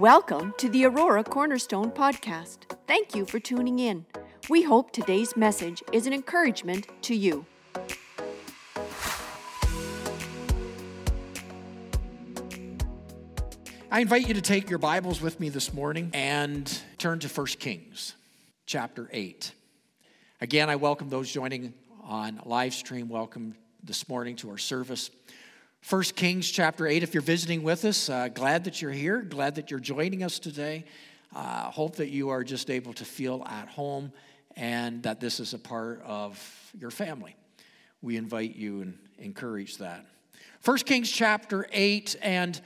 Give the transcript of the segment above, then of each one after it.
Welcome to the Aurora Cornerstone Podcast. Thank you for tuning in. We hope today's message is an encouragement to you. I invite you to take your Bibles with me this morning and turn to 1 Kings chapter 8. Again, I welcome those joining on live stream. Welcome this morning to our service. 1 Kings chapter 8. If you're visiting with us, uh, glad that you're here, glad that you're joining us today. Uh, hope that you are just able to feel at home and that this is a part of your family. We invite you and encourage that. 1 Kings chapter 8, and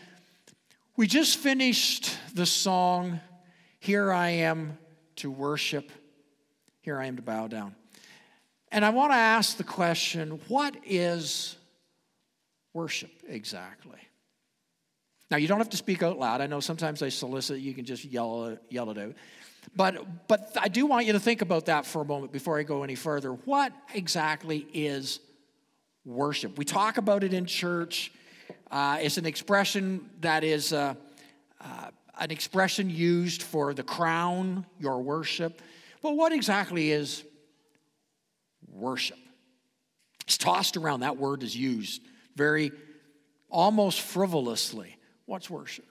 we just finished the song, Here I Am to Worship, Here I Am to Bow Down. And I want to ask the question what is worship exactly? Now, you don't have to speak out loud. I know sometimes I solicit, you can just yell, yell it out. But, but I do want you to think about that for a moment before I go any further. What exactly is worship? We talk about it in church. Uh, it's an expression that is uh, uh, an expression used for the crown, your worship. But what exactly is worship. It's tossed around. That word is used very almost frivolously. What's worship?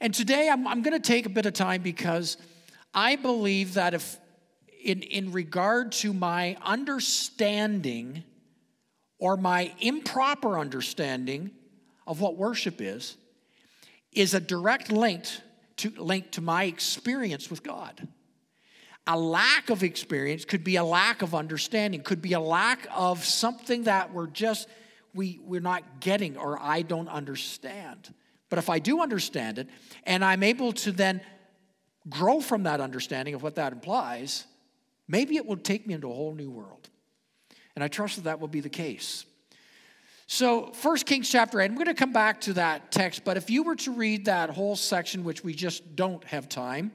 And today I'm, I'm going to take a bit of time because I believe that if, in, in regard to my understanding or my improper understanding of what worship is, is a direct link to, link to my experience with God a lack of experience could be a lack of understanding could be a lack of something that we're just we, we're not getting or i don't understand. But if i do understand it and i'm able to then grow from that understanding of what that implies maybe it will take me into a whole new world. And i trust that that will be the case. So 1 kings chapter 8 i'm going to come back to that text but if you were to read that whole section which we just don't have time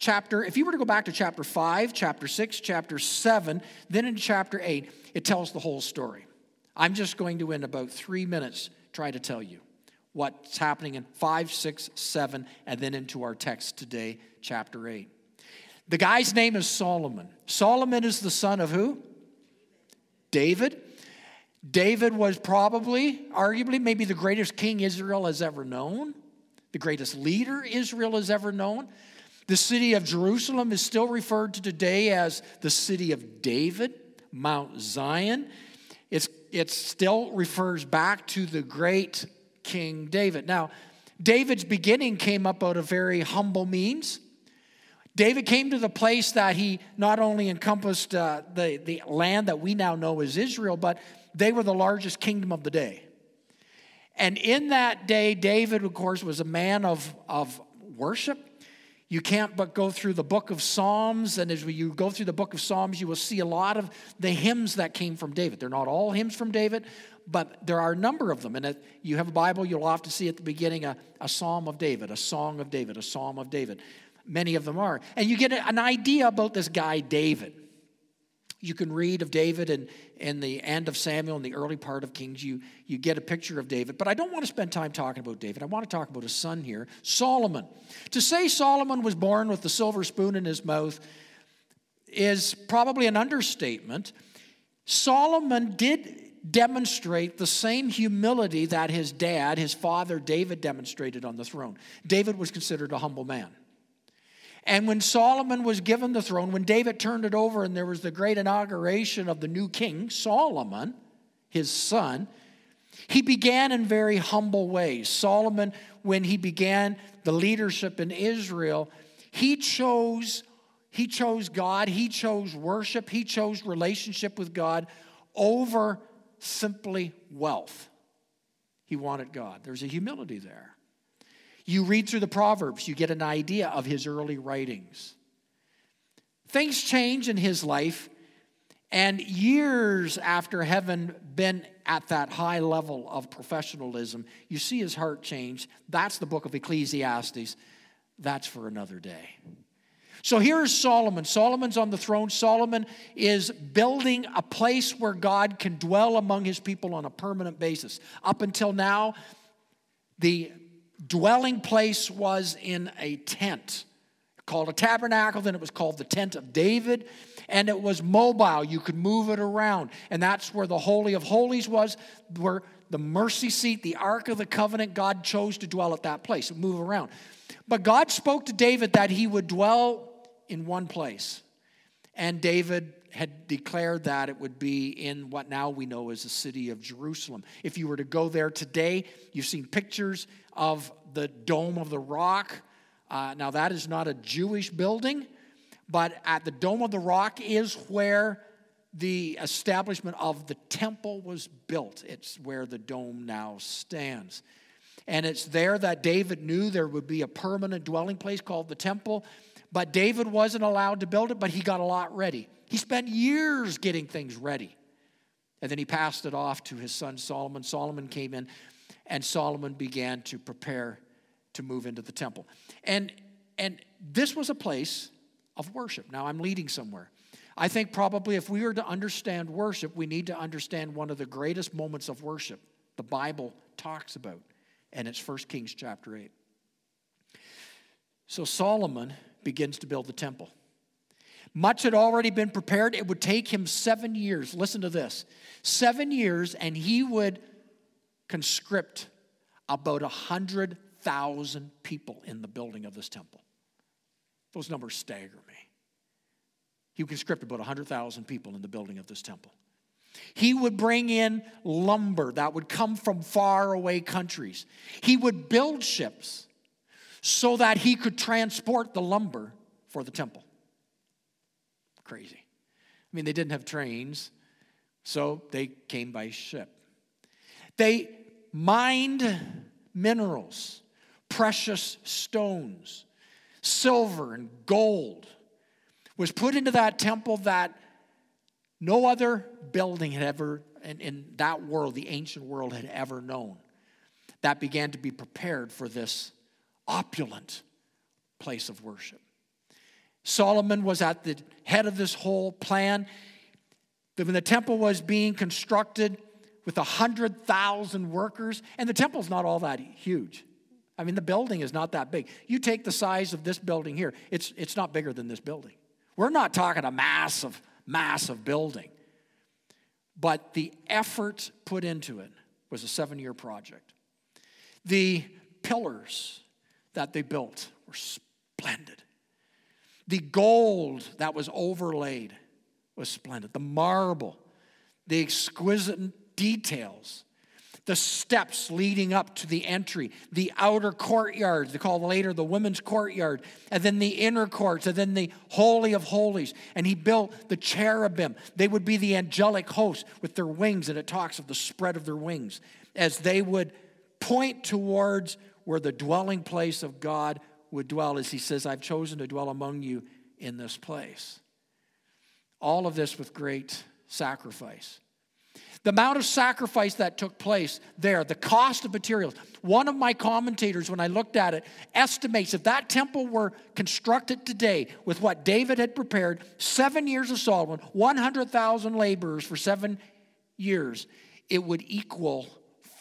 chapter, if you were to go back to chapter 5, chapter 6, chapter 7, then in chapter 8, it tells the whole story. I'm just going to, in about three minutes, try to tell you what's happening in 5, 6, 7, and then into our text today, chapter 8. The guy's name is Solomon. Solomon is the son of who? David. David was probably, arguably, maybe the greatest king Israel has ever known, the greatest leader Israel has ever known. The city of Jerusalem is still referred to today as the city of David, Mount Zion. It's, it still refers back to the great King David. Now, David's beginning came up out of very humble means. David came to the place that he not only encompassed uh, the, the land that we now know as Israel, but they were the largest kingdom of the day. And in that day, David, of course, was a man of, of worship. You can't but go through the book of Psalms, and as you go through the book of Psalms, you will see a lot of the hymns that came from David. They're not all hymns from David, but there are a number of them. And if you have a Bible, you'll often see at the beginning a, a psalm of David, a song of David, a psalm of David. Many of them are. And you get an idea about this guy, David. You can read of David and, in the end of Samuel in the early part of Kings. You, you get a picture of David. But I don't want to spend time talking about David. I want to talk about his son here, Solomon. To say Solomon was born with the silver spoon in his mouth is probably an understatement. Solomon did demonstrate the same humility that his dad, his father David, demonstrated on the throne. David was considered a humble man. And when Solomon was given the throne, when David turned it over and there was the great inauguration of the new king, Solomon, his son, he began in very humble ways. Solomon, when he began the leadership in Israel, he chose he chose God, he chose worship, he chose relationship with God over simply wealth. He wanted God. There's a humility there. You read through the Proverbs, you get an idea of his early writings. Things change in his life, and years after having been at that high level of professionalism, you see his heart change. That's the book of Ecclesiastes. That's for another day. So here's Solomon. Solomon's on the throne. Solomon is building a place where God can dwell among his people on a permanent basis. Up until now, the dwelling place was in a tent called a tabernacle, then it was called the tent of David, and it was mobile. You could move it around. And that's where the Holy of Holies was, where the mercy seat, the Ark of the Covenant, God chose to dwell at that place and move around. But God spoke to David that he would dwell in one place. And David had declared that it would be in what now we know as the city of Jerusalem. If you were to go there today, you've seen pictures of the Dome of the Rock. Uh, now, that is not a Jewish building, but at the Dome of the Rock is where the establishment of the temple was built. It's where the dome now stands. And it's there that David knew there would be a permanent dwelling place called the temple. But David wasn't allowed to build it, but he got a lot ready. He spent years getting things ready. And then he passed it off to his son Solomon. Solomon came in, and Solomon began to prepare to move into the temple. And, and this was a place of worship. Now I'm leading somewhere. I think probably if we were to understand worship, we need to understand one of the greatest moments of worship the Bible talks about, and it's 1 Kings chapter 8. So Solomon begins to build the temple. Much had already been prepared. It would take him seven years. Listen to this seven years, and he would conscript about a 100,000 people in the building of this temple. Those numbers stagger me. He would conscript about 100,000 people in the building of this temple. He would bring in lumber that would come from far away countries. He would build ships so that he could transport the lumber for the temple. Crazy. I mean, they didn't have trains, so they came by ship. They mined minerals, precious stones, silver and gold was put into that temple that no other building had ever, in, in that world, the ancient world, had ever known. That began to be prepared for this opulent place of worship. Solomon was at the head of this whole plan. When the temple was being constructed with 100,000 workers, and the temple's not all that huge. I mean, the building is not that big. You take the size of this building here, it's, it's not bigger than this building. We're not talking a massive, massive building. But the effort put into it was a seven year project. The pillars that they built were splendid. The gold that was overlaid was splendid. The marble, the exquisite details the steps leading up to the entry, the outer courtyards, they call later the women's courtyard, and then the inner courts, and then the Holy of Holies. And he built the cherubim. They would be the angelic host with their wings, and it talks of the spread of their wings as they would point towards where the dwelling place of God would dwell, as he says, I've chosen to dwell among you in this place. All of this with great sacrifice. The amount of sacrifice that took place there, the cost of materials. One of my commentators, when I looked at it, estimates if that temple were constructed today with what David had prepared, seven years of Solomon, 100,000 laborers for seven years, it would equal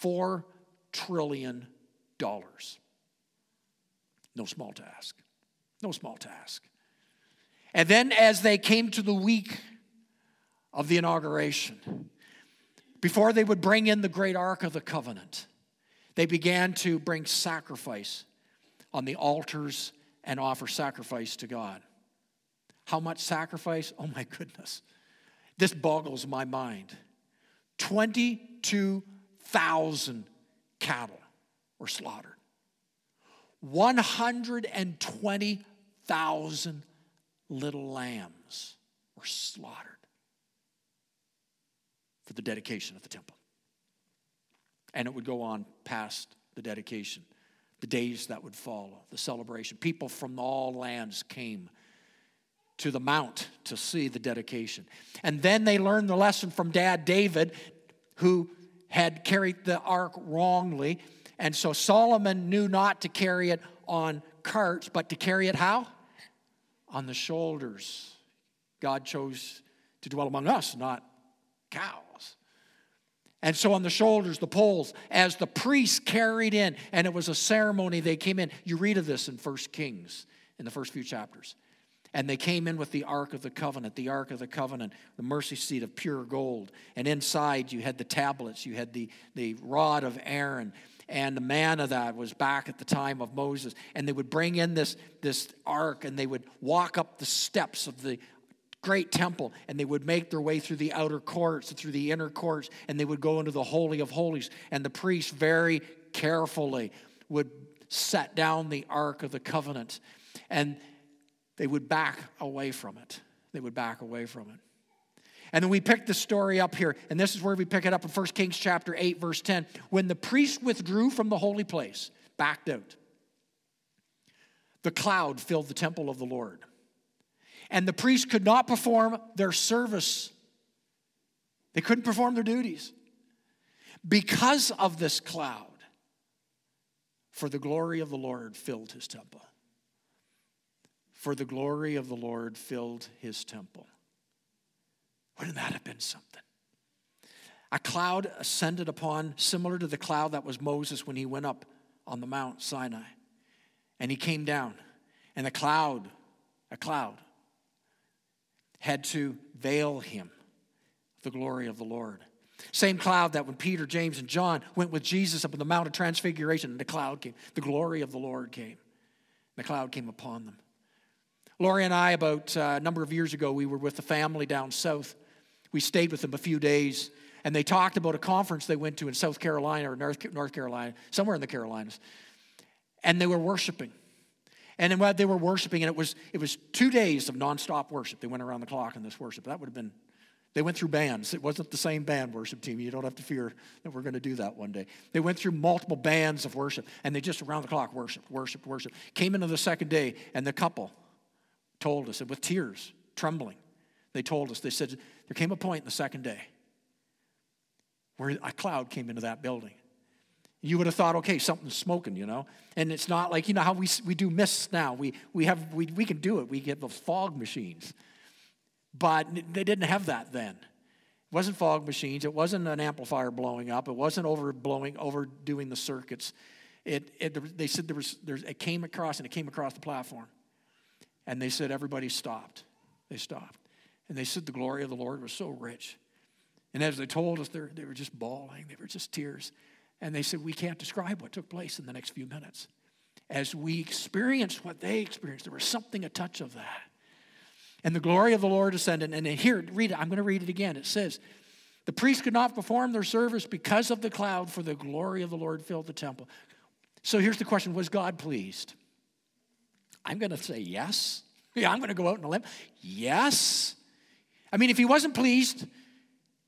$4 trillion. No small task. No small task. And then as they came to the week of the inauguration, before they would bring in the great Ark of the Covenant, they began to bring sacrifice on the altars and offer sacrifice to God. How much sacrifice? Oh my goodness. This boggles my mind. 22,000 cattle were slaughtered, 120,000 little lambs were slaughtered for the dedication of the temple. And it would go on past the dedication, the days that would follow, the celebration. People from all lands came to the mount to see the dedication. And then they learned the lesson from dad David, who had carried the ark wrongly. And so Solomon knew not to carry it on carts, but to carry it how? On the shoulders. God chose to dwell among us, not cows. And so on the shoulders, the poles, as the priests carried in, and it was a ceremony, they came in. You read of this in First Kings, in the first few chapters. And they came in with the Ark of the Covenant, the Ark of the Covenant, the mercy seat of pure gold. And inside you had the tablets, you had the, the rod of Aaron, and the manna that was back at the time of Moses. And they would bring in this, this ark and they would walk up the steps of the great temple and they would make their way through the outer courts and through the inner courts and they would go into the Holy of Holies. And the priest very carefully would set down the Ark of the Covenant and they would back away from it. They would back away from it. And then we pick the story up here, and this is where we pick it up in 1 Kings chapter 8, verse 10. When the priest withdrew from the holy place, backed out, the cloud filled the temple of the Lord and the priests could not perform their service. They couldn't perform their duties because of this cloud. For the glory of the Lord filled his temple. For the glory of the Lord filled his temple. Wouldn't that have been something? A cloud ascended upon, similar to the cloud that was Moses when he went up on the Mount Sinai. And he came down, and a cloud, a cloud, had to veil him, the glory of the Lord. Same cloud that when Peter, James, and John went with Jesus up on the Mount of Transfiguration, the cloud came, the glory of the Lord came. The cloud came upon them. Lori and I, about uh, a number of years ago, we were with the family down south. We stayed with them a few days, and they talked about a conference they went to in South Carolina or North, North Carolina, somewhere in the Carolinas. And they were worshiping. And then they were worshiping, and it was, it was two days of nonstop worship. They went around the clock in this worship. That would have been, they went through bands. It wasn't the same band worship team. You don't have to fear that we're going to do that one day. They went through multiple bands of worship, and they just around the clock worshiped, worshiped, worshiped. Came into the second day, and the couple told us, and with tears, trembling, they told us, they said, there came a point in the second day where a cloud came into that building. You would have thought, okay, something's smoking, you know? And it's not like, you know, how we, we do mists now. We, we, have, we, we can do it. We get the fog machines. But they didn't have that then. It wasn't fog machines. It wasn't an amplifier blowing up. It wasn't over blowing, overdoing the circuits. It, it, they said there was, there, it came across and it came across the platform. And they said everybody stopped. They stopped. And they said the glory of the Lord was so rich. And as they told us, they were just bawling. They were just tears. And they said, We can't describe what took place in the next few minutes. As we experienced what they experienced, there was something, a touch of that. And the glory of the Lord ascended. And here, read it. I'm going to read it again. It says, The priests could not perform their service because of the cloud, for the glory of the Lord filled the temple. So here's the question Was God pleased? I'm going to say yes. Yeah, I'm going to go out on a limb. Yes. I mean, if he wasn't pleased,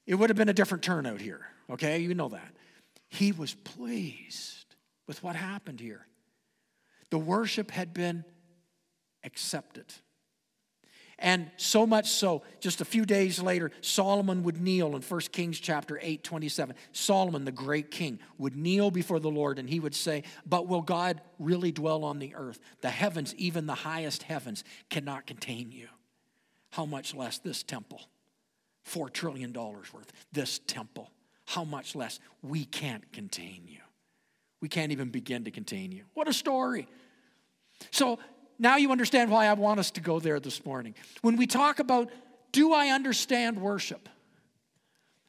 it would have been a different turnout here. Okay, you know that. He was pleased with what happened here. The worship had been accepted. And so much so, just a few days later, Solomon would kneel in 1 Kings chapter 8, 27. Solomon, the great king, would kneel before the Lord and he would say, But will God really dwell on the earth? The heavens, even the highest heavens, cannot contain you. How much less this temple? $4 trillion worth, this temple how much less we can't contain you. We can't even begin to contain you. What a story. So now you understand why I want us to go there this morning. When we talk about, do I understand worship?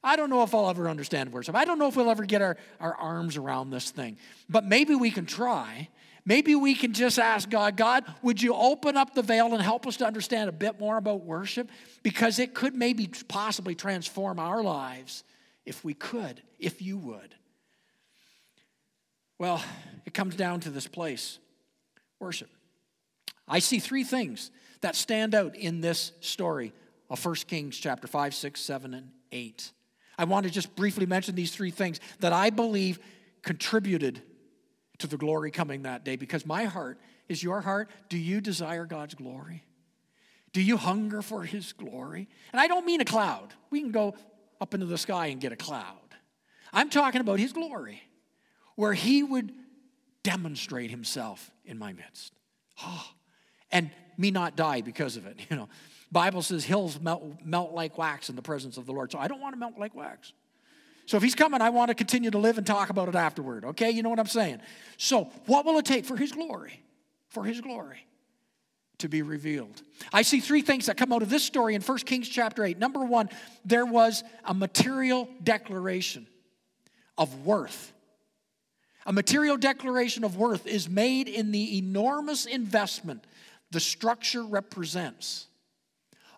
I don't know if I'll ever understand worship. I don't know if we'll ever get our, our arms around this thing. But maybe we can try. Maybe we can just ask God, God, would you open up the veil and help us to understand a bit more about worship? Because it could maybe possibly transform our lives if we could, if you would. Well, it comes down to this place worship. I see three things that stand out in this story of 1 Kings chapter 5, 6, 7, and 8. I want to just briefly mention these three things that I believe contributed to the glory coming that day because my heart is your heart. Do you desire God's glory? Do you hunger for his glory? And I don't mean a cloud. We can go up into the sky and get a cloud. I'm talking about his glory, where he would demonstrate himself in my midst. Oh, and me not die because of it, you know. Bible says hills melt, melt like wax in the presence of the Lord. So I don't want to melt like wax. So if he's coming, I want to continue to live and talk about it afterward. Okay? You know what I'm saying? So, what will it take for his glory? For his glory to be revealed. I see three things that come out of this story in 1 Kings chapter 8. Number one, there was a material declaration of worth. A material declaration of worth is made in the enormous investment the structure represents.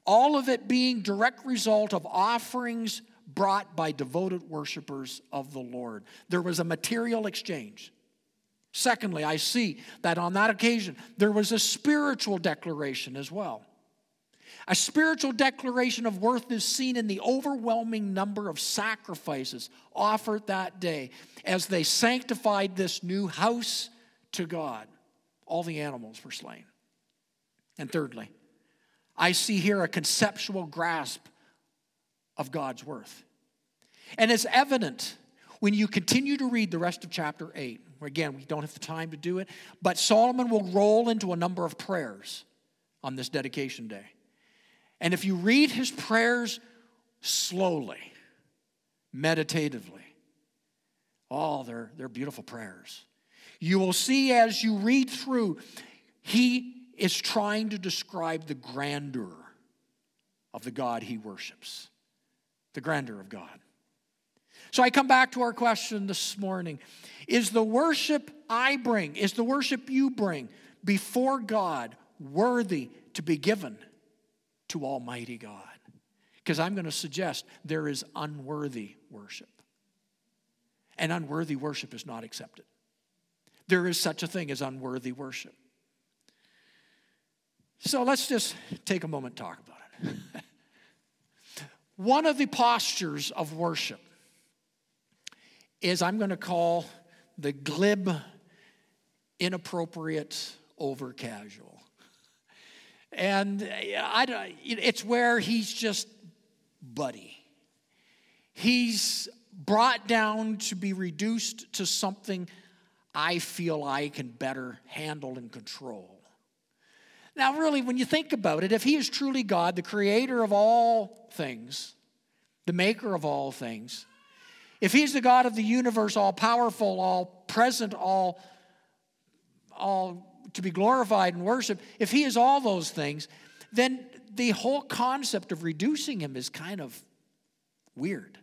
All of it being direct result of offerings brought by devoted worshipers of the Lord. There was a material exchange. Secondly, I see that on that occasion there was a spiritual declaration as well. A spiritual declaration of worth is seen in the overwhelming number of sacrifices offered that day as they sanctified this new house to God. All the animals were slain. And thirdly, I see here a conceptual grasp of God's worth. And it's evident when you continue to read the rest of chapter 8. Again, we don't have the time to do it, but Solomon will roll into a number of prayers on this dedication day. And if you read his prayers slowly, meditatively, oh, they're, they're beautiful prayers. You will see as you read through, he is trying to describe the grandeur of the God he worships, the grandeur of God. So I come back to our question this morning Is the worship I bring, is the worship you bring before God worthy to be given to Almighty God? Because I'm going to suggest there is unworthy worship. And unworthy worship is not accepted. There is such a thing as unworthy worship. So let's just take a moment to talk about it. One of the postures of worship is I'm going to call the glib, inappropriate, over casual. And I, it's where he's just buddy. He's brought down to be reduced to something I feel I can better handle and control. Now, really, when you think about it, if he is truly God, the creator of all things, the maker of all things, if he's the God of the universe, all powerful, all present, all, all to be glorified and worshiped, if he is all those things, then the whole concept of reducing him is kind of weird.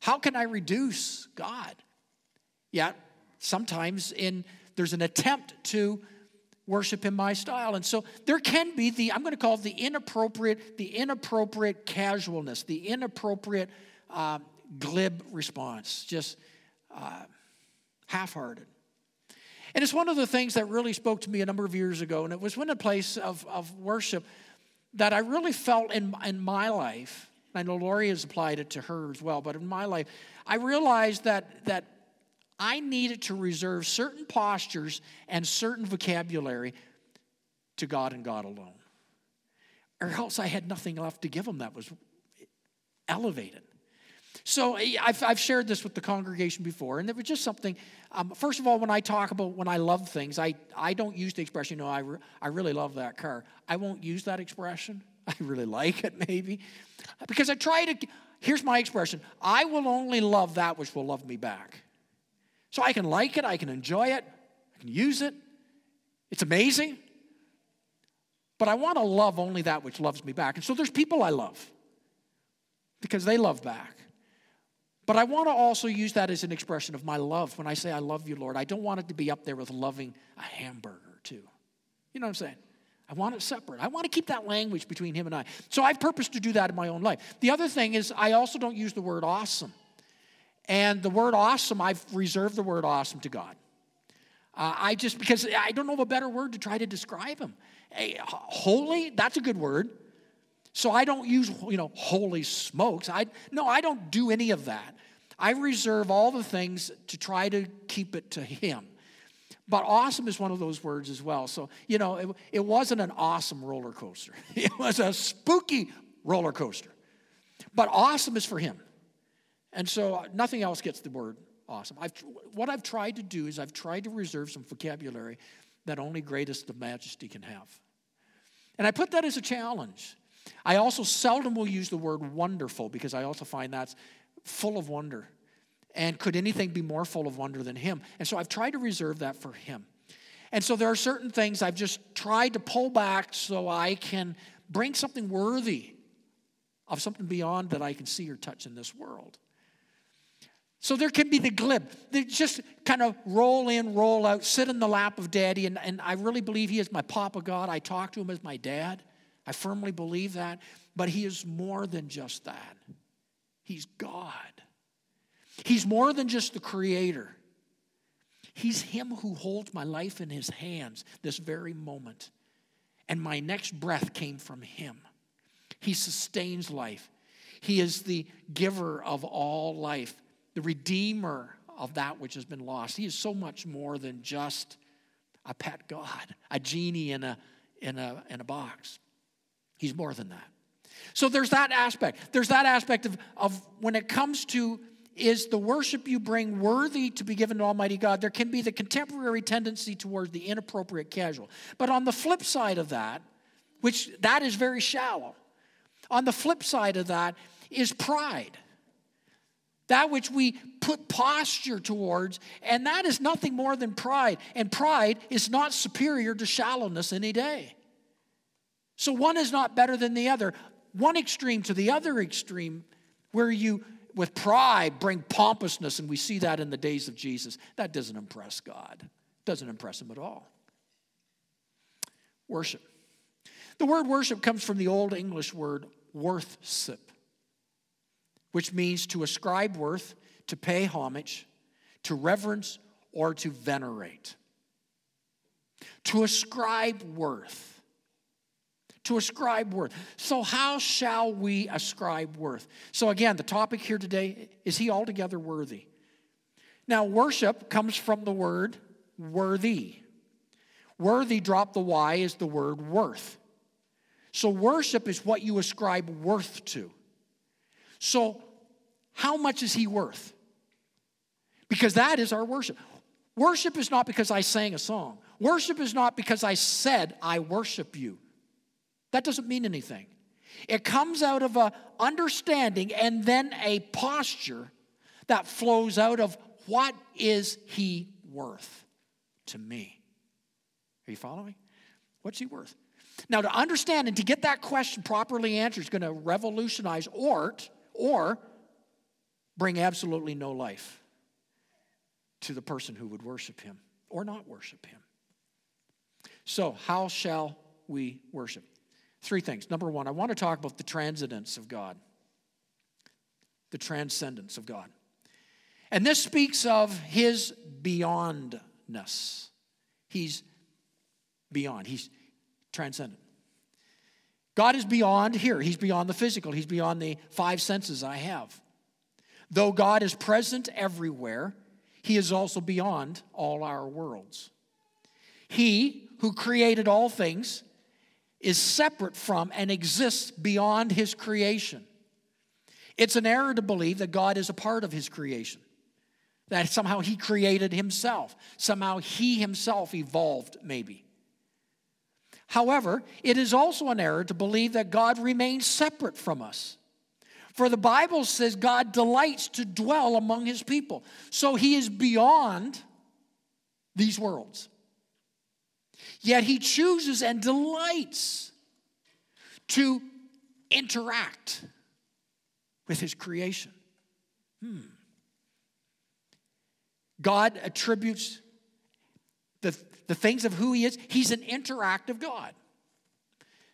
How can I reduce God? Yet sometimes in there's an attempt to worship in my style. And so there can be the, I'm going to call it the inappropriate, the inappropriate casualness, the inappropriate uh, glib response, just uh, half hearted. And it's one of the things that really spoke to me a number of years ago, and it was when a place of, of worship that I really felt in, in my life. I know Lori has applied it to her as well, but in my life, I realized that, that I needed to reserve certain postures and certain vocabulary to God and God alone. Or else I had nothing left to give him that was elevated. So I've, I've shared this with the congregation before, and it was just something. Um, first of all, when I talk about when I love things, I, I don't use the expression, know, I, re- I really love that car. I won't use that expression. I really like it, maybe. Because I try to, here's my expression I will only love that which will love me back. So I can like it, I can enjoy it, I can use it. It's amazing. But I want to love only that which loves me back. And so there's people I love because they love back. But I want to also use that as an expression of my love. When I say I love you, Lord, I don't want it to be up there with loving a hamburger, too. You know what I'm saying? I want it separate. I want to keep that language between him and I. So I've purposed to do that in my own life. The other thing is, I also don't use the word awesome. And the word awesome, I've reserved the word awesome to God. Uh, I just, because I don't know of a better word to try to describe him. Hey, holy, that's a good word. So I don't use, you know, holy smokes. I no, I don't do any of that. I reserve all the things to try to keep it to him. But awesome is one of those words as well. So, you know, it, it wasn't an awesome roller coaster. It was a spooky roller coaster. But awesome is for him. And so uh, nothing else gets the word awesome. I've, what I've tried to do is I've tried to reserve some vocabulary that only greatest of majesty can have. And I put that as a challenge. I also seldom will use the word wonderful because I also find that's full of wonder. And could anything be more full of wonder than him? And so I've tried to reserve that for him. And so there are certain things I've just tried to pull back so I can bring something worthy of something beyond that I can see or touch in this world. So there can be the glib. They just kind of roll in, roll out, sit in the lap of daddy. And, and I really believe he is my Papa God. I talk to him as my dad. I firmly believe that. But he is more than just that. He's God. He's more than just the creator. He's him who holds my life in his hands this very moment. And my next breath came from him. He sustains life. He is the giver of all life the redeemer of that which has been lost. He is so much more than just a pet God, a genie in a, in a, in a box. He's more than that. So there's that aspect. There's that aspect of, of when it comes to is the worship you bring worthy to be given to Almighty God? There can be the contemporary tendency towards the inappropriate casual. But on the flip side of that, which that is very shallow, on the flip side of that is pride that which we put posture towards, and that is nothing more than pride. And pride is not superior to shallowness any day. So one is not better than the other. One extreme to the other extreme, where you, with pride, bring pompousness, and we see that in the days of Jesus, that doesn't impress God. Doesn't impress him at all. Worship. The word worship comes from the Old English word worthship which means to ascribe worth, to pay homage, to reverence, or to venerate. To ascribe worth. To ascribe worth. So, how shall we ascribe worth? So, again, the topic here today is he altogether worthy? Now, worship comes from the word worthy. Worthy, drop the Y, is the word worth. So, worship is what you ascribe worth to. So, how much is he worth? Because that is our worship. Worship is not because I sang a song. Worship is not because I said, I worship you. That doesn't mean anything. It comes out of a understanding and then a posture that flows out of what is he worth to me? Are you following? What's he worth? Now, to understand and to get that question properly answered is going to revolutionize or, or bring absolutely no life to the person who would worship him or not worship him. So, how shall we worship? Three things. Number one, I want to talk about the transcendence of God. The transcendence of God. And this speaks of his beyondness. He's beyond, he's transcendent. God is beyond here. He's beyond the physical. He's beyond the five senses I have. Though God is present everywhere, He is also beyond all our worlds. He who created all things is separate from and exists beyond His creation. It's an error to believe that God is a part of His creation, that somehow He created Himself, somehow He Himself evolved, maybe. However, it is also an error to believe that God remains separate from us. For the Bible says God delights to dwell among his people. So he is beyond these worlds. Yet he chooses and delights to interact with his creation. Hmm. God attributes the, the things of who he is. He's an interactive God.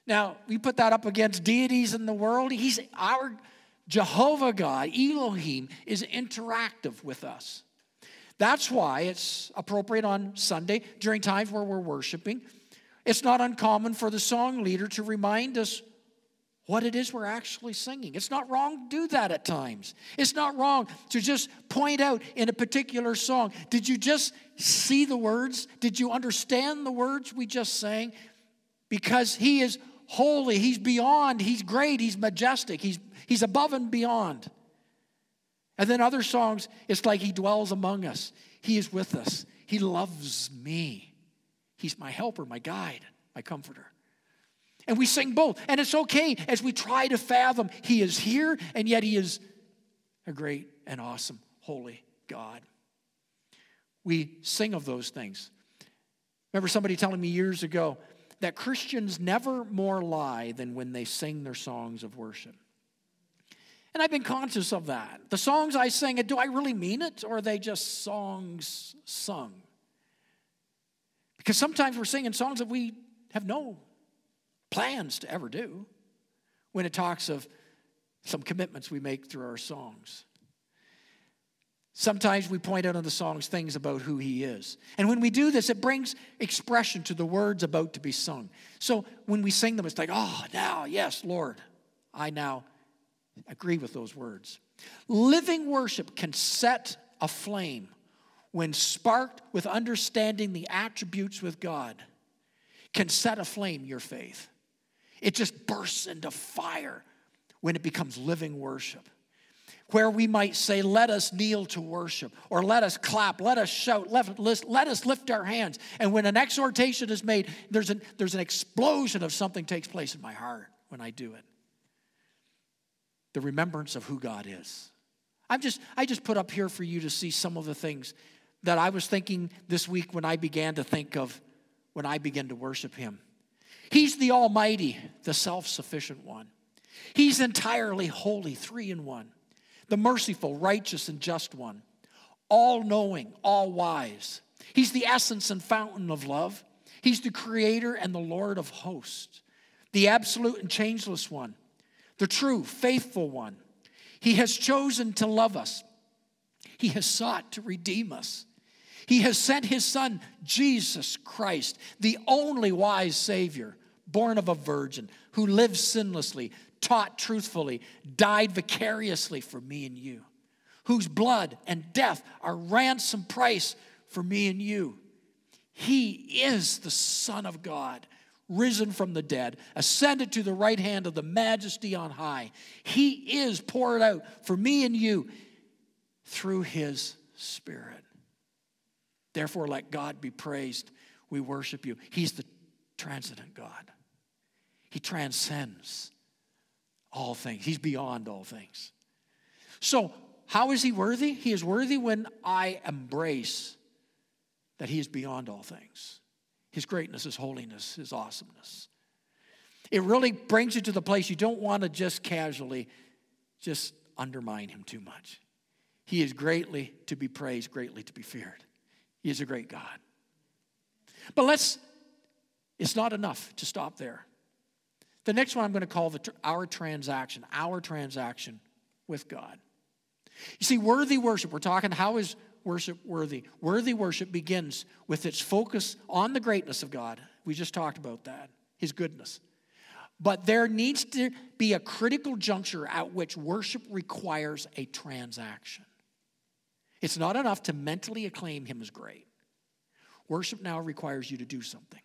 Now, we put that up against deities in the world. He's our Jehovah God, Elohim, is interactive with us. That's why it's appropriate on Sunday during times where we're worshiping. It's not uncommon for the song leader to remind us what it is we're actually singing. It's not wrong to do that at times. It's not wrong to just point out in a particular song did you just see the words? Did you understand the words we just sang? Because He is holy, He's beyond, He's great, He's majestic, He's He's above and beyond. And then other songs, it's like He dwells among us. He is with us. He loves me. He's my helper, my guide, my comforter. And we sing both. And it's okay as we try to fathom He is here, and yet He is a great and awesome, holy God. We sing of those things. Remember somebody telling me years ago that Christians never more lie than when they sing their songs of worship. And I've been conscious of that. The songs I sing, do I really mean it, or are they just songs sung? Because sometimes we're singing songs that we have no plans to ever do when it talks of some commitments we make through our songs. Sometimes we point out in the songs things about who he is. And when we do this, it brings expression to the words about to be sung. So when we sing them, it's like, oh, now, yes, Lord, I now agree with those words. Living worship can set a flame when sparked with understanding the attributes with God, can set aflame your faith. It just bursts into fire when it becomes living worship. Where we might say, Let us kneel to worship, or let us clap, let us shout, let, let us lift our hands. And when an exhortation is made, there's an, there's an explosion of something takes place in my heart when I do it. The remembrance of who God is. I've just, I just put up here for you to see some of the things that I was thinking this week when I began to think of when I began to worship Him. He's the Almighty, the self sufficient one. He's entirely holy, three in one, the merciful, righteous, and just one, all knowing, all wise. He's the essence and fountain of love. He's the creator and the Lord of hosts, the absolute and changeless one, the true, faithful one. He has chosen to love us, He has sought to redeem us. He has sent His Son, Jesus Christ, the only wise Savior, born of a virgin, who lived sinlessly, taught truthfully, died vicariously for me and you, whose blood and death are ransom price for me and you. He is the Son of God, risen from the dead, ascended to the right hand of the majesty on high. He is poured out for me and you through his Spirit. Therefore, let God be praised. We worship you. He's the transcendent God, He transcends all things, He's beyond all things. So, how is He worthy? He is worthy when I embrace that He is beyond all things. His greatness, His holiness, His awesomeness. It really brings you to the place you don't want to just casually just undermine Him too much. He is greatly to be praised, greatly to be feared. He is a great God. But let's, it's not enough to stop there. The next one I'm going to call the, our transaction, our transaction with God. You see, worthy worship, we're talking how is worship worthy? Worthy worship begins with its focus on the greatness of God. We just talked about that, His goodness. But there needs to be a critical juncture at which worship requires a transaction. It's not enough to mentally acclaim Him as great. Worship now requires you to do something.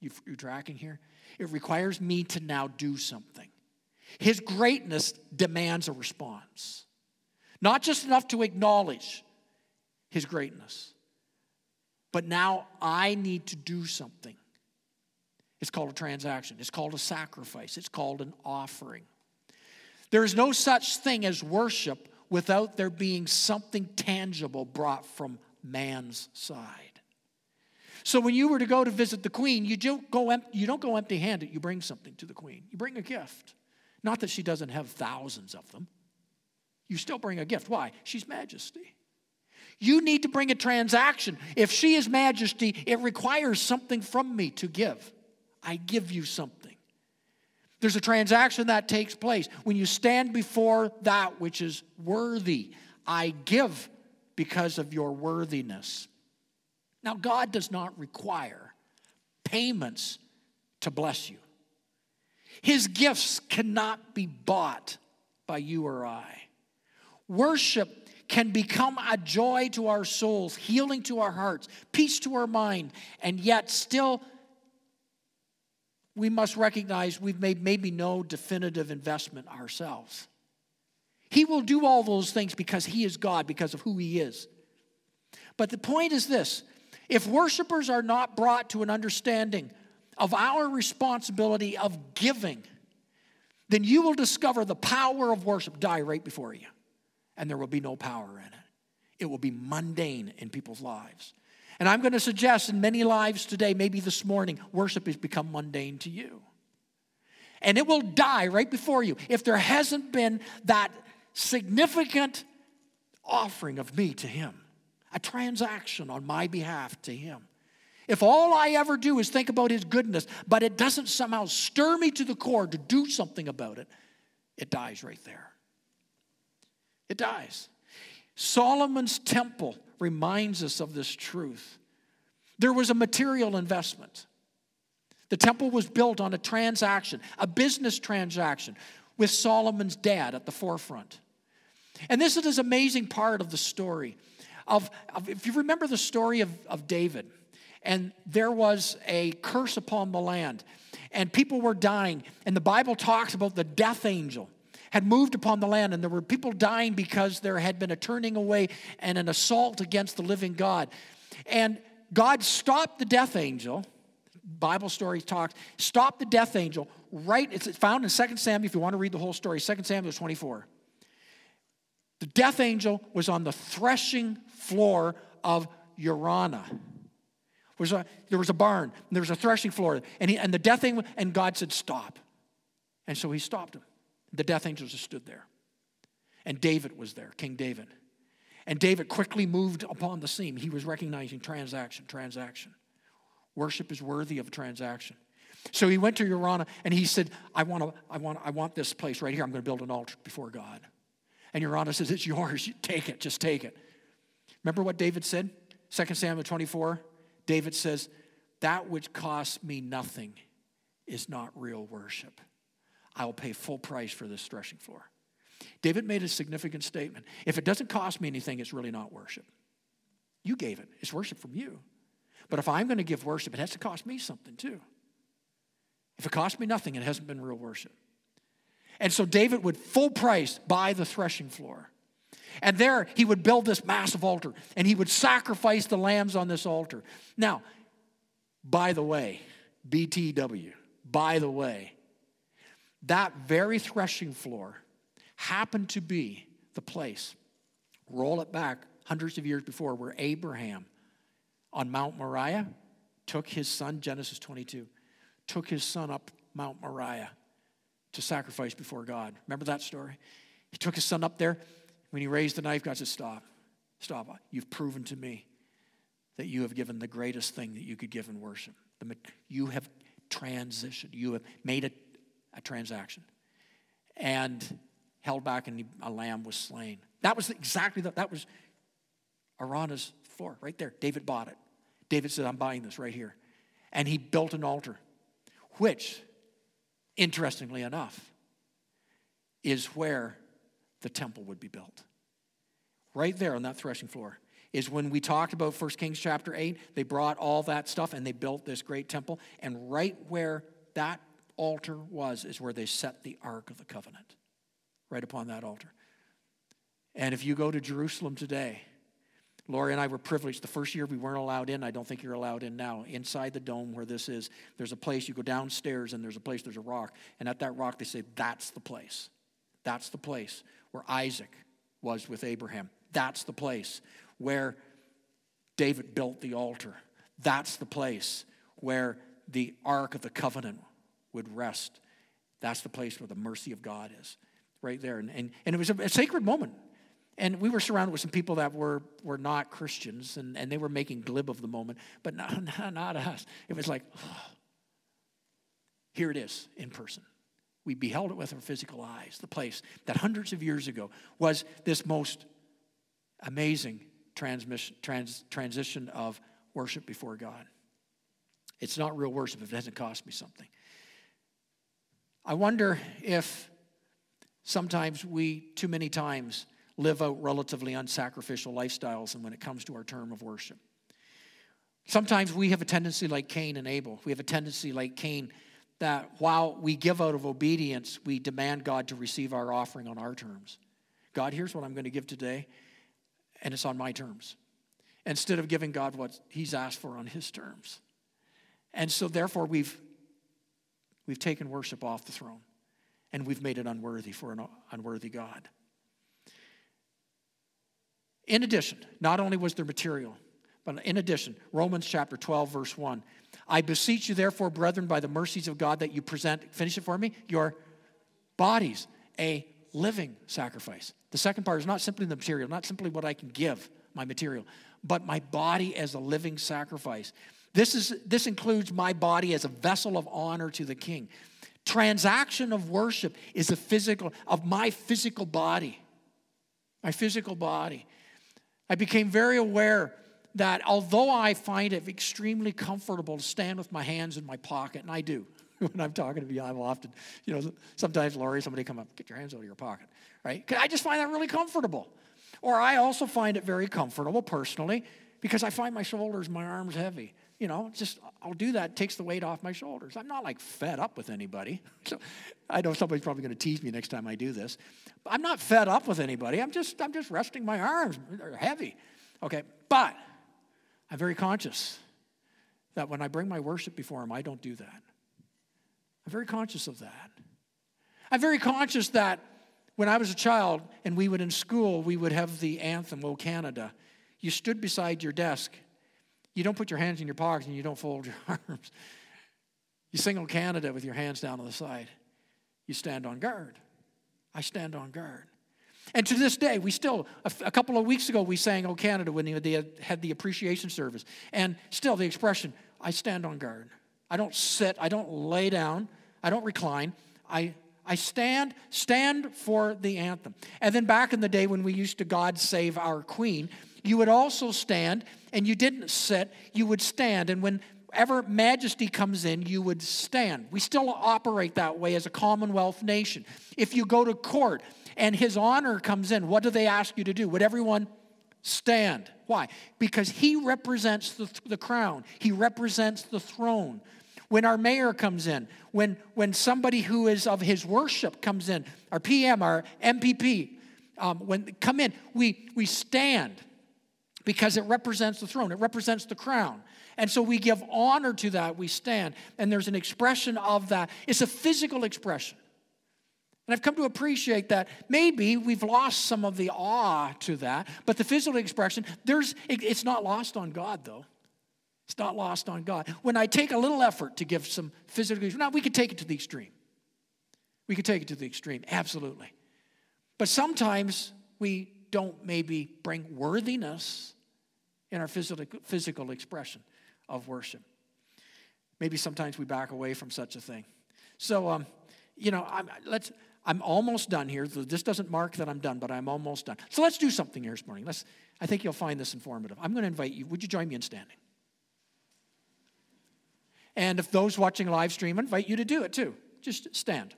You, you tracking here? It requires me to now do something. His greatness demands a response. Not just enough to acknowledge his greatness, but now I need to do something. It's called a transaction, it's called a sacrifice, it's called an offering. There is no such thing as worship without there being something tangible brought from man's side. So when you were to go to visit the queen, you don't go, empty, you don't go empty handed. You bring something to the queen. You bring a gift. Not that she doesn't have thousands of them. You still bring a gift. Why? She's majesty. You need to bring a transaction. If she is majesty, it requires something from me to give. I give you something. There's a transaction that takes place when you stand before that which is worthy. I give because of your worthiness. Now, God does not require payments to bless you. His gifts cannot be bought by you or I. Worship can become a joy to our souls, healing to our hearts, peace to our mind, and yet still we must recognize we've made maybe no definitive investment ourselves. He will do all those things because He is God, because of who He is. But the point is this if worshipers are not brought to an understanding of our responsibility of giving, then you will discover the power of worship die right before you, and there will be no power in it. it will be mundane in people's lives. And I'm going to suggest in many lives today, maybe this morning, worship has become mundane to you. And it will die right before you if there hasn't been that significant offering of me to Him, a transaction on my behalf to Him. If all I ever do is think about His goodness, but it doesn't somehow stir me to the core to do something about it, it dies right there. It dies. Solomon's temple reminds us of this truth. There was a material investment. The temple was built on a transaction, a business transaction, with Solomon's dad at the forefront. And this is this amazing part of the story. Of, of, if you remember the story of, of David, and there was a curse upon the land, and people were dying, and the Bible talks about the death angel had moved upon the land, and there were people dying because there had been a turning away and an assault against the living God. And God stopped the death angel. Bible story talks, stopped the death angel right, it's found in 2 Samuel, if you want to read the whole story, 2 Samuel 24. The death angel was on the threshing floor of Araunah. Was a, there was a barn, and there was a threshing floor, and, he, and the death angel, and God said, Stop. And so he stopped him. The death angels just stood there. And David was there, King David. And David quickly moved upon the scene. He was recognizing transaction, transaction. Worship is worthy of a transaction. So he went to Araunah and he said, I want, to, I, want, I want this place right here. I'm going to build an altar before God. And Araunah says, It's yours. You take it. Just take it. Remember what David said? 2 Samuel 24. David says, That which costs me nothing is not real worship. I will pay full price for this threshing floor. David made a significant statement. If it doesn't cost me anything, it's really not worship. You gave it, it's worship from you. But if I'm going to give worship, it has to cost me something too. If it costs me nothing, it hasn't been real worship. And so David would full price buy the threshing floor. And there he would build this massive altar and he would sacrifice the lambs on this altar. Now, by the way, BTW, by the way, that very threshing floor happened to be the place, roll it back hundreds of years before, where Abraham on Mount Moriah took his son, Genesis 22, took his son up Mount Moriah to sacrifice before God. Remember that story? He took his son up there. When he raised the knife, God said, Stop, stop. You've proven to me that you have given the greatest thing that you could give in worship. You have transitioned, you have made a, a transaction. And held back, and a lamb was slain. That was exactly that. That was Araunah's floor right there. David bought it. David said, I'm buying this right here. And he built an altar, which, interestingly enough, is where the temple would be built. Right there on that threshing floor is when we talked about 1 Kings chapter 8. They brought all that stuff and they built this great temple. And right where that altar was is where they set the Ark of the Covenant, right upon that altar. And if you go to Jerusalem today, Lori and I were privileged. The first year we weren't allowed in. I don't think you're allowed in now. Inside the dome where this is, there's a place you go downstairs and there's a place, there's a rock. And at that rock, they say, that's the place. That's the place where Isaac was with Abraham. That's the place where David built the altar. That's the place where the Ark of the Covenant would rest. That's the place where the mercy of God is, right there. And, and, and it was a, a sacred moment. And we were surrounded with some people that were, were not Christians, and, and they were making glib of the moment, but not, not, not us. It was like, oh, here it is in person. We beheld it with our physical eyes, the place that hundreds of years ago was this most amazing transmission, trans, transition of worship before God. It's not real worship if it doesn't cost me something. I wonder if sometimes we, too many times, live out relatively unsacrificial lifestyles and when it comes to our term of worship. Sometimes we have a tendency like Cain and Abel. We have a tendency like Cain that while we give out of obedience, we demand God to receive our offering on our terms. God, here's what I'm going to give today, and it's on my terms. Instead of giving God what He's asked for on His terms. And so, therefore, we've, we've taken worship off the throne and we've made it unworthy for an unworthy God. In addition, not only was there material, but in addition, Romans chapter 12, verse 1. I beseech you, therefore, brethren, by the mercies of God, that you present, finish it for me, your bodies a living sacrifice. The second part is not simply the material, not simply what I can give, my material, but my body as a living sacrifice. This, is, this includes my body as a vessel of honor to the king. Transaction of worship is a physical, of my physical body. My physical body. I became very aware that although I find it extremely comfortable to stand with my hands in my pocket, and I do, when I'm talking to you, I'm often, you know, sometimes Laurie, somebody come up, get your hands out of your pocket, right? I just find that really comfortable. Or I also find it very comfortable personally because I find my shoulders, my arms heavy. You know, just I'll do that, takes the weight off my shoulders. I'm not like fed up with anybody. So I know somebody's probably going to tease me next time I do this. But I'm not fed up with anybody. I'm just I'm just resting my arms. They're heavy. Okay, but I'm very conscious that when I bring my worship before him, I don't do that. I'm very conscious of that. I'm very conscious that when I was a child and we would in school, we would have the anthem, O Canada. You stood beside your desk. You don't put your hands in your pockets and you don't fold your arms. You sing O Canada with your hands down on the side. You stand on guard. I stand on guard. And to this day, we still, a, couple of weeks ago, we sang O Canada when they had, had the appreciation service. And still, the expression, I stand on guard. I don't sit, I don't lay down, I don't recline. I, I stand, stand for the anthem. And then back in the day when we used to God Save Our Queen, you would also stand and you didn't sit, you would stand. And whenever majesty comes in, you would stand. We still operate that way as a Commonwealth nation. If you go to court and his honor comes in, what do they ask you to do? Would everyone stand? Why? Because he represents the, the crown, he represents the throne when our mayor comes in, when, when somebody who is of his worship comes in, our PM, our MPP, um, when come in, we, we stand because it represents the throne, it represents the crown. And so we give honor to that, we stand. And there's an expression of that. It's a physical expression. And I've come to appreciate that maybe we've lost some of the awe to that, but the physical expression, there's, it's not lost on God though. It's not lost on God. When I take a little effort to give some physical, now we could take it to the extreme. We could take it to the extreme, absolutely. But sometimes we don't maybe bring worthiness in our physical, physical expression of worship. Maybe sometimes we back away from such a thing. So, um, you know, I'm, let's, I'm almost done here. This doesn't mark that I'm done, but I'm almost done. So let's do something here this morning. Let's, I think you'll find this informative. I'm going to invite you. Would you join me in standing? And if those watching live stream, I invite you to do it too. Just stand.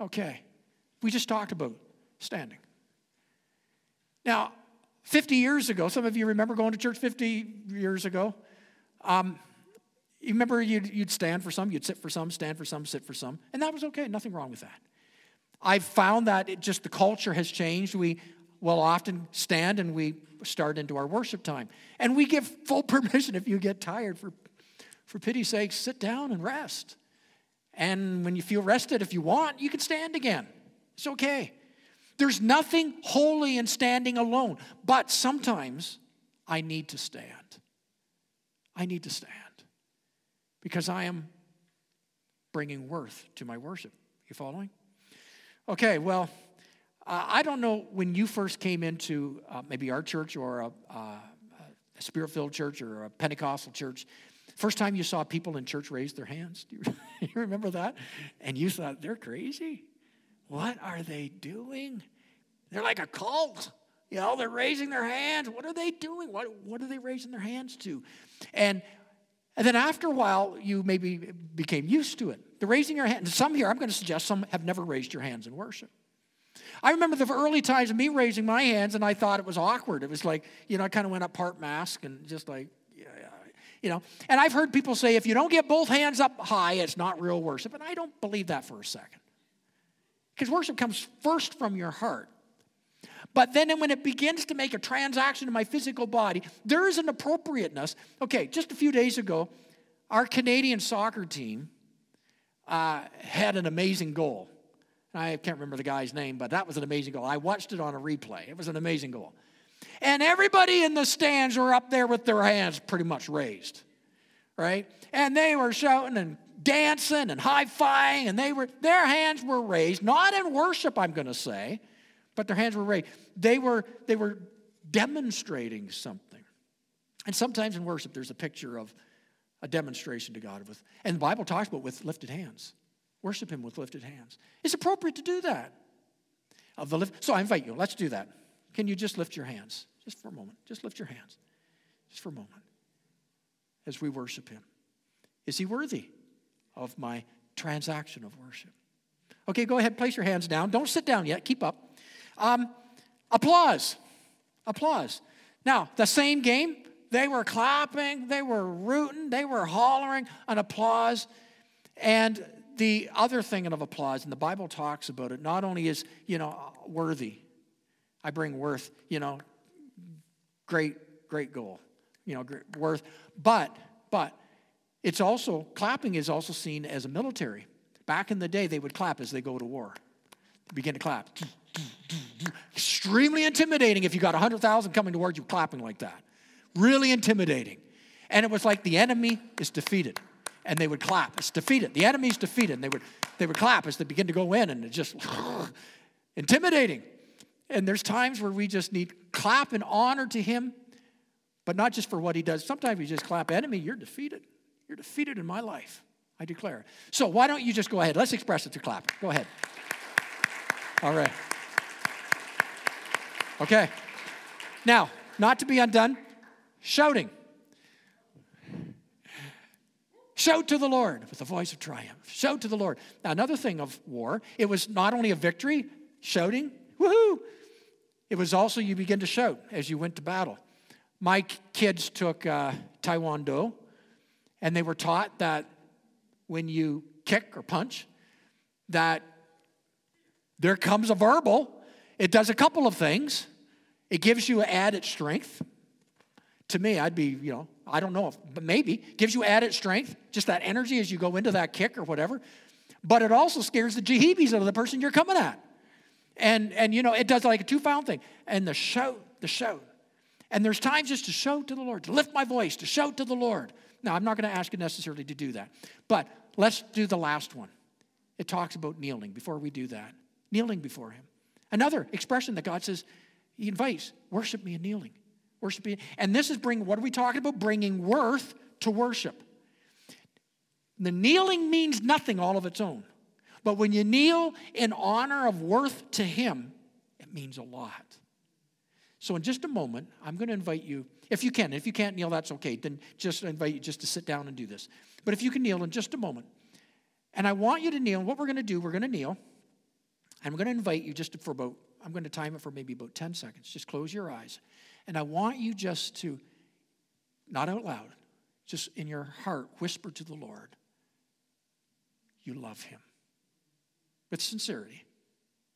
Okay. We just talked about standing. Now, 50 years ago, some of you remember going to church 50 years ago. Um, you remember you'd, you'd stand for some, you'd sit for some, stand for some, sit for some, and that was okay. Nothing wrong with that. I've found that it just the culture has changed. We will often stand and we start into our worship time. And we give full permission if you get tired for for pity's sake, sit down and rest. And when you feel rested, if you want, you can stand again. It's okay. There's nothing holy in standing alone, but sometimes I need to stand. I need to stand because I am bringing worth to my worship. You following? Okay, well, I don't know when you first came into uh, maybe our church or a, uh, a spirit filled church or a Pentecostal church. First time you saw people in church raise their hands, do you, you remember that? And you thought, they're crazy. What are they doing? They're like a cult. You know, they're raising their hands. What are they doing? What, what are they raising their hands to? And, and then after a while, you maybe became used to it. The raising your hands. Some here, I'm going to suggest some have never raised your hands in worship. I remember the early times of me raising my hands, and I thought it was awkward. It was like, you know, I kind of went up part mask and just like, you know. And I've heard people say if you don't get both hands up high, it's not real worship. And I don't believe that for a second. Because worship comes first from your heart. But then when it begins to make a transaction in my physical body, there is an appropriateness. Okay, just a few days ago, our Canadian soccer team uh, had an amazing goal. I can't remember the guy's name, but that was an amazing goal. I watched it on a replay. It was an amazing goal. And everybody in the stands were up there with their hands pretty much raised, right? And they were shouting and dancing and high fiving, and they were their hands were raised, not in worship, I'm going to say, but their hands were raised. They were they were demonstrating something. And sometimes in worship, there's a picture of a demonstration to God with, and the Bible talks about with lifted hands. Worship Him with lifted hands. It's appropriate to do that. Of the lift, so I invite you. Let's do that. Can you just lift your hands, just for a moment? Just lift your hands, just for a moment, as we worship Him. Is He worthy of my transaction of worship? Okay, go ahead. Place your hands down. Don't sit down yet. Keep up. Um, applause. Applause. Now, the same game, they were clapping, they were rooting, they were hollering an applause. And the other thing of applause, and the Bible talks about it, not only is, you know, worthy, I bring worth, you know, great, great goal, you know, great worth, but, but it's also, clapping is also seen as a military. Back in the day, they would clap as they go to war. They begin to clap. Extremely intimidating if you got 100,000 coming towards you clapping like that. Really intimidating. And it was like the enemy is defeated. And they would clap. It's defeated. The enemy's defeated. And they would, they would clap as they begin to go in, and it's just intimidating. And there's times where we just need clap and honor to him, but not just for what he does. Sometimes we just clap, enemy, you're defeated. You're defeated in my life. I declare. So why don't you just go ahead? Let's express it to clap. Go ahead. All right. Okay. Now, not to be undone, shouting. Shout to the Lord with the voice of triumph. Shout to the Lord. Now, another thing of war, it was not only a victory, shouting, woohoo, it was also you begin to shout as you went to battle. My kids took uh, Taekwondo, and they were taught that when you kick or punch, that there comes a verbal. It does a couple of things. It gives you added strength. To me, I'd be, you know, I don't know, if, but maybe gives you added strength, just that energy as you go into that kick or whatever. But it also scares the jeebies out of the person you're coming at. And and you know, it does like a two-found thing. And the shout, the shout. And there's times just to shout to the Lord, to lift my voice, to shout to the Lord. Now, I'm not going to ask you necessarily to do that, but let's do the last one. It talks about kneeling before we do that, kneeling before Him. Another expression that God says, He invites, worship me in kneeling. Worship me. And this is bringing, what are we talking about? Bringing worth to worship. The kneeling means nothing all of its own. But when you kneel in honor of worth to Him, it means a lot. So, in just a moment, I'm going to invite you, if you can, if you can't kneel, that's okay, then just invite you just to sit down and do this. But if you can kneel in just a moment, and I want you to kneel, and what we're going to do, we're going to kneel, and I'm going to invite you just for about, I'm going to time it for maybe about 10 seconds. Just close your eyes. And I want you just to, not out loud, just in your heart, whisper to the Lord, you love him. With sincerity,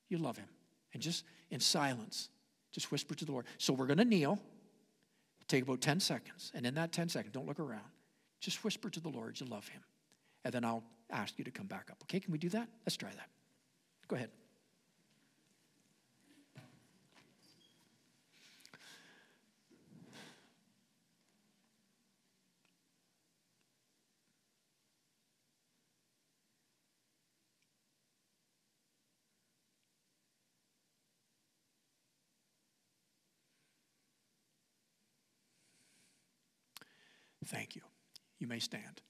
you love him. And just in silence, just whisper to the Lord. So we're going to kneel. Take about 10 seconds. And in that 10 seconds, don't look around. Just whisper to the Lord you love him. And then I'll ask you to come back up. Okay, can we do that? Let's try that. Go ahead. Thank you. You may stand.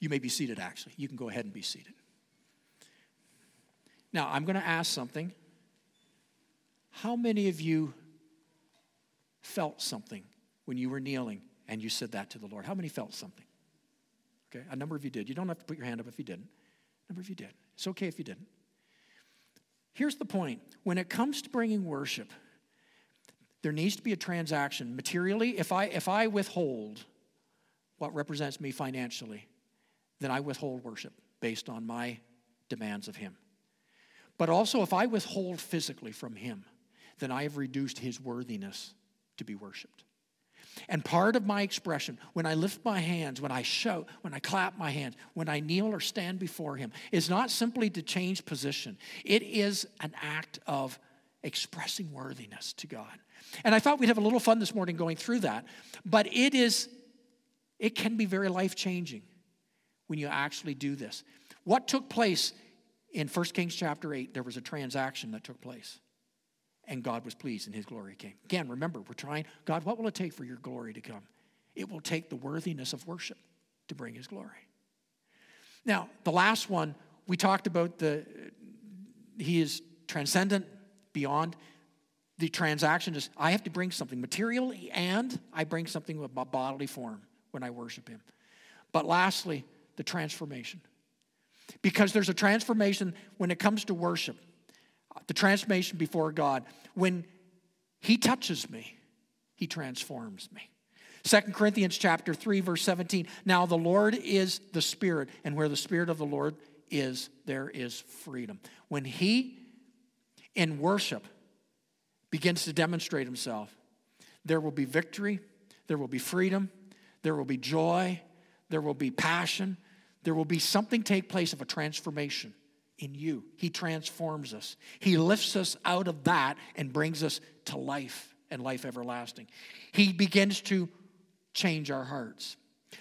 You may be seated, actually. You can go ahead and be seated. Now, I'm going to ask something. How many of you felt something when you were kneeling and you said that to the Lord? How many felt something? Okay, a number of you did. You don't have to put your hand up if you didn't. A number of you did. It's okay if you didn't. Here's the point when it comes to bringing worship, there needs to be a transaction. Materially, if I, if I withhold what represents me financially, then I withhold worship based on my demands of Him. But also, if I withhold physically from Him, then I have reduced His worthiness to be worshiped. And part of my expression, when I lift my hands, when I shout, when I clap my hands, when I kneel or stand before Him, is not simply to change position. It is an act of expressing worthiness to God. And I thought we'd have a little fun this morning going through that. But it is, it can be very life changing when you actually do this. What took place in 1 Kings chapter 8? There was a transaction that took place. And God was pleased and his glory came. Again, remember, we're trying, God, what will it take for your glory to come? It will take the worthiness of worship to bring his glory. Now, the last one, we talked about the, he is transcendent, beyond the transaction is I have to bring something materially and I bring something with bodily form when I worship Him. But lastly, the transformation. Because there's a transformation when it comes to worship, the transformation before God. When He touches me, He transforms me. 2 Corinthians chapter 3 verse 17 Now the Lord is the spirit and where the spirit of the Lord is there is freedom. When he in worship begins to demonstrate himself, there will be victory, there will be freedom, there will be joy, there will be passion, there will be something take place of a transformation in you. He transforms us. He lifts us out of that and brings us to life and life everlasting. He begins to change our hearts.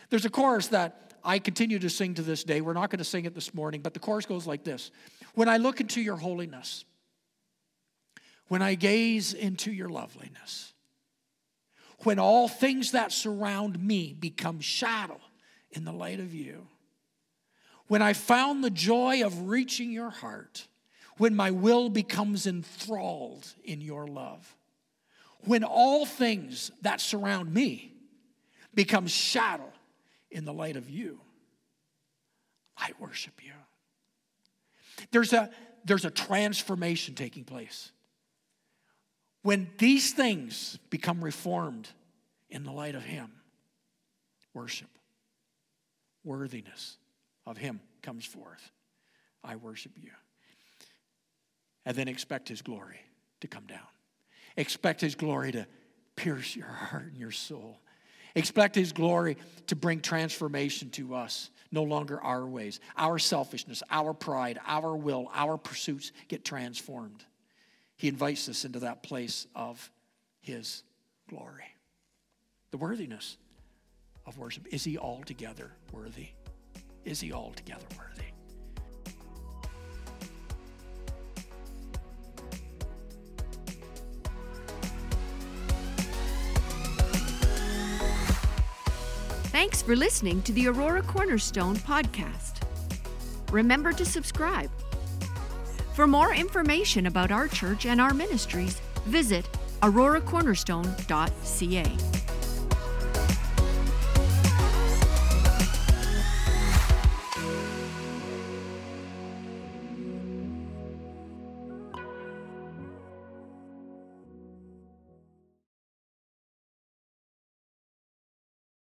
There's a chorus that I continue to sing to this day. We're not going to sing it this morning, but the chorus goes like this When I look into your holiness, when I gaze into your loveliness, when all things that surround me become shadow in the light of you, when I found the joy of reaching your heart, when my will becomes enthralled in your love, when all things that surround me become shadow in the light of you, I worship you. There's a, there's a transformation taking place. When these things become reformed in the light of Him, worship, worthiness of Him comes forth. I worship you. And then expect His glory to come down. Expect His glory to pierce your heart and your soul. Expect His glory to bring transformation to us. No longer our ways, our selfishness, our pride, our will, our pursuits get transformed. He invites us into that place of His glory. The worthiness of worship. Is He altogether worthy? Is He altogether worthy? Thanks for listening to the Aurora Cornerstone podcast. Remember to subscribe for more information about our church and our ministries, visit auroracornerstone.ca.